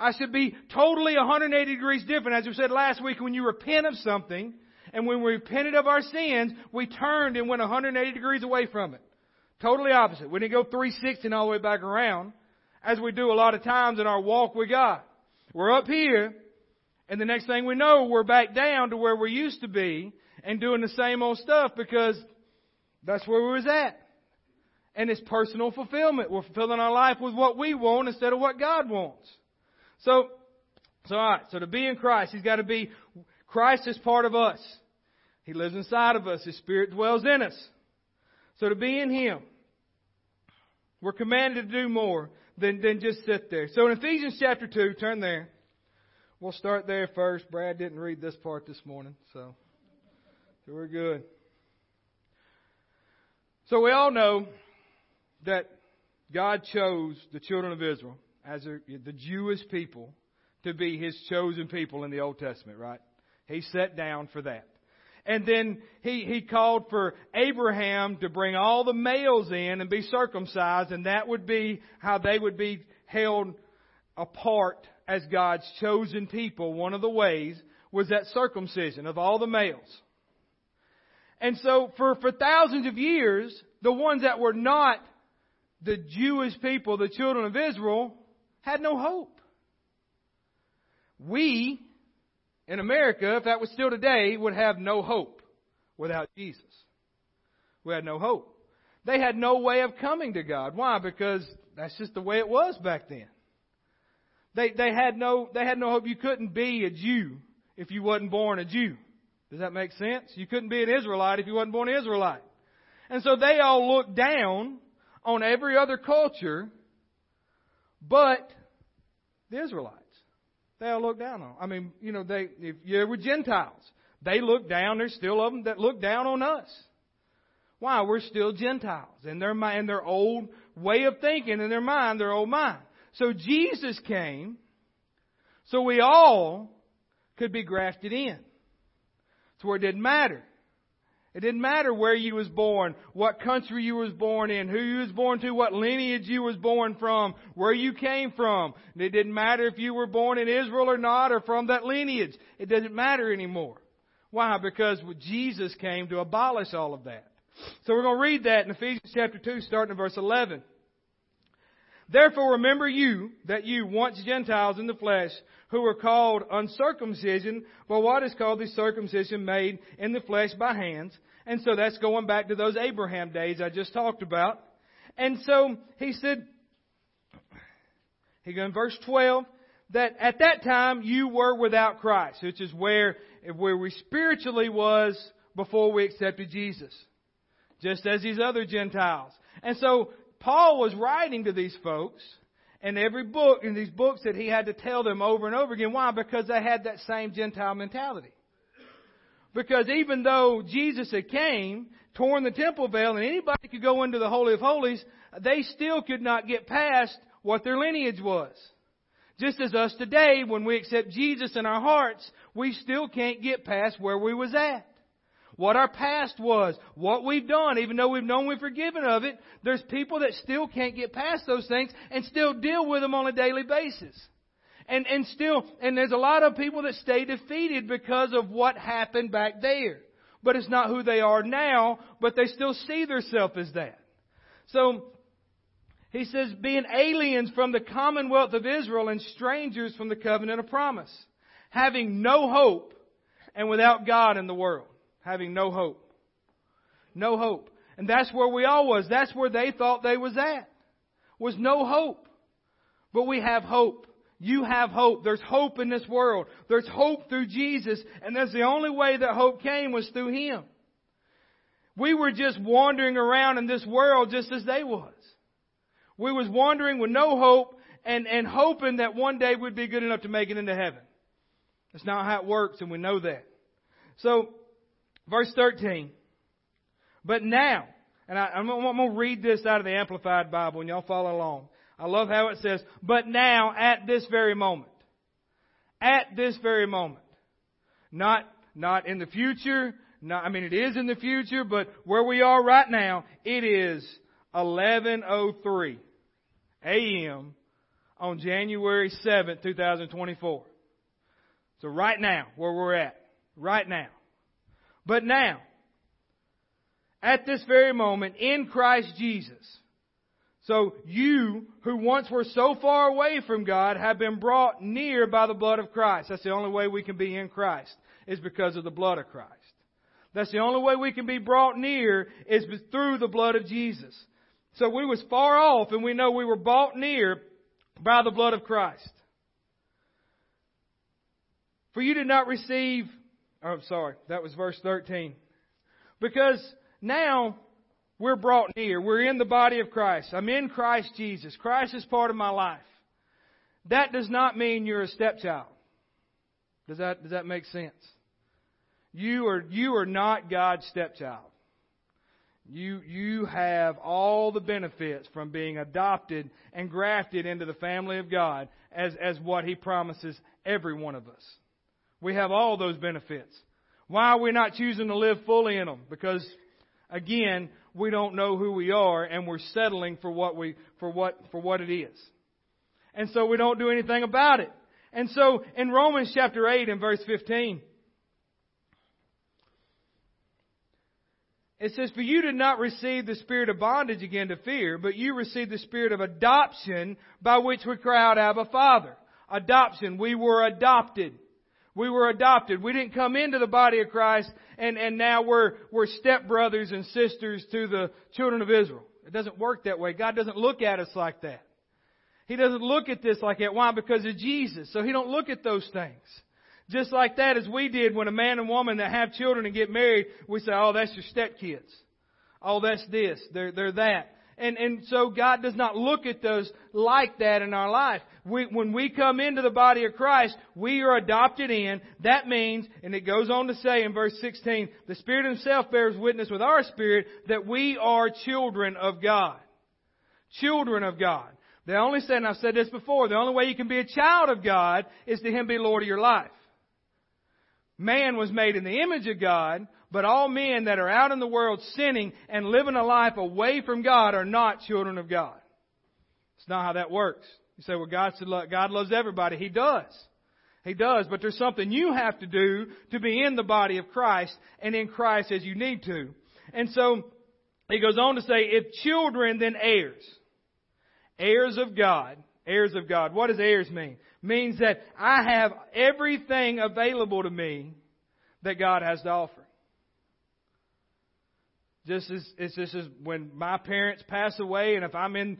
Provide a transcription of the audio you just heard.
I should be totally 180 degrees different. As we said last week, when you repent of something, and when we repented of our sins, we turned and went 180 degrees away from it. Totally opposite. We didn't go 360 and all the way back around, as we do a lot of times in our walk with God. We're up here, and the next thing we know, we're back down to where we used to be and doing the same old stuff because that's where we was at. And it's personal fulfillment. We're fulfilling our life with what we want instead of what God wants. So, so alright, so to be in Christ, He's got to be, Christ is part of us. He lives inside of us. His Spirit dwells in us. So to be in Him, we're commanded to do more than, than just sit there. So in Ephesians chapter 2, turn there. We'll start there first. Brad didn't read this part this morning, so, so we're good. So we all know that God chose the children of Israel as a, the Jewish people to be His chosen people in the Old Testament, right? He sat down for that. And then he, he called for Abraham to bring all the males in and be circumcised, and that would be how they would be held apart as God's chosen people. One of the ways was that circumcision of all the males. And so for, for thousands of years, the ones that were not the Jewish people, the children of Israel, had no hope. We, in America, if that was still today, would have no hope without Jesus. We had no hope. They had no way of coming to God. Why? Because that's just the way it was back then. They, they had no, they had no hope. You couldn't be a Jew if you wasn't born a Jew. Does that make sense? You couldn't be an Israelite if you wasn't born an Israelite. And so they all looked down on every other culture but the Israelites. They all looked down on. I mean, you know, they if you were Gentiles, they look down. There's still of them that look down on us. Why? We're still Gentiles in their mind, their old way of thinking, in their mind, their old mind. So Jesus came, so we all could be grafted in. It's where it didn't matter. It didn't matter where you was born, what country you was born in, who you was born to, what lineage you was born from, where you came from. It didn't matter if you were born in Israel or not or from that lineage. It doesn't matter anymore. Why? Because Jesus came to abolish all of that. So we're going to read that in Ephesians chapter 2 starting in verse 11. Therefore remember you that you once Gentiles in the flesh who were called uncircumcision, but what is called the circumcision made in the flesh by hands. And so that's going back to those Abraham days I just talked about. And so he said, he goes in verse 12, that at that time you were without Christ, which is where, where we spiritually was before we accepted Jesus. Just as these other Gentiles. And so Paul was writing to these folks and every book in these books that he had to tell them over and over again. Why? Because they had that same Gentile mentality. Because even though Jesus had came, torn the temple veil, and anybody could go into the Holy of Holies, they still could not get past what their lineage was. Just as us today, when we accept Jesus in our hearts, we still can't get past where we was at what our past was, what we've done, even though we've known we've forgiven of it, there's people that still can't get past those things and still deal with them on a daily basis. And, and still, and there's a lot of people that stay defeated because of what happened back there. But it's not who they are now, but they still see themselves as that. So, he says, being aliens from the commonwealth of Israel and strangers from the covenant of promise, having no hope and without God in the world having no hope. No hope. And that's where we all was. That's where they thought they was at. Was no hope. But we have hope. You have hope. There's hope in this world. There's hope through Jesus. And that's the only way that hope came was through Him. We were just wandering around in this world just as they was. We was wandering with no hope and, and hoping that one day we'd be good enough to make it into heaven. That's not how it works and we know that. So, Verse 13. But now, and I, am going to read this out of the Amplified Bible and y'all follow along. I love how it says, but now at this very moment. At this very moment. Not, not in the future. Not, I mean, it is in the future, but where we are right now, it is 11.03 a.m. on January 7th, 2024. So right now, where we're at. Right now. But now, at this very moment, in Christ Jesus. So you, who once were so far away from God, have been brought near by the blood of Christ. That's the only way we can be in Christ, is because of the blood of Christ. That's the only way we can be brought near is through the blood of Jesus. So we was far off and we know we were brought near by the blood of Christ. For you did not receive, Oh, I'm sorry, that was verse 13. Because now we're brought near. We're in the body of Christ. I'm in Christ Jesus. Christ is part of my life. That does not mean you're a stepchild. Does that, does that make sense? You are, you are not God's stepchild. You, you have all the benefits from being adopted and grafted into the family of God as, as what He promises every one of us. We have all those benefits. Why are we not choosing to live fully in them? Because, again, we don't know who we are and we're settling for what we, for what, for what it is. And so we don't do anything about it. And so in Romans chapter 8 and verse 15, It says, For you did not receive the spirit of bondage again to fear, but you received the spirit of adoption by which we cry out, Abba Father. Adoption. We were adopted. We were adopted. We didn't come into the body of Christ and, and now we're, we're stepbrothers and sisters to the children of Israel. It doesn't work that way. God doesn't look at us like that. He doesn't look at this like that. Why? Because of Jesus. So He don't look at those things. Just like that as we did when a man and woman that have children and get married, we say, oh, that's your stepkids. Oh, that's this. They're, they're that. And, and so God does not look at those like that in our life. We, when we come into the body of Christ, we are adopted in. That means, and it goes on to say in verse 16, the Spirit Himself bears witness with our spirit that we are children of God. Children of God. The only say, and I've said this before, the only way you can be a child of God is to Him be Lord of your life. Man was made in the image of God, but all men that are out in the world sinning and living a life away from God are not children of God. It's not how that works. You say, well, God said, God loves everybody. He does. He does, but there's something you have to do to be in the body of Christ and in Christ as you need to. And so, he goes on to say, if children, then heirs. Heirs of God. Heirs of God. What does heirs mean? means that I have everything available to me that God has to offer. As it's just as when my parents pass away, and if I'm in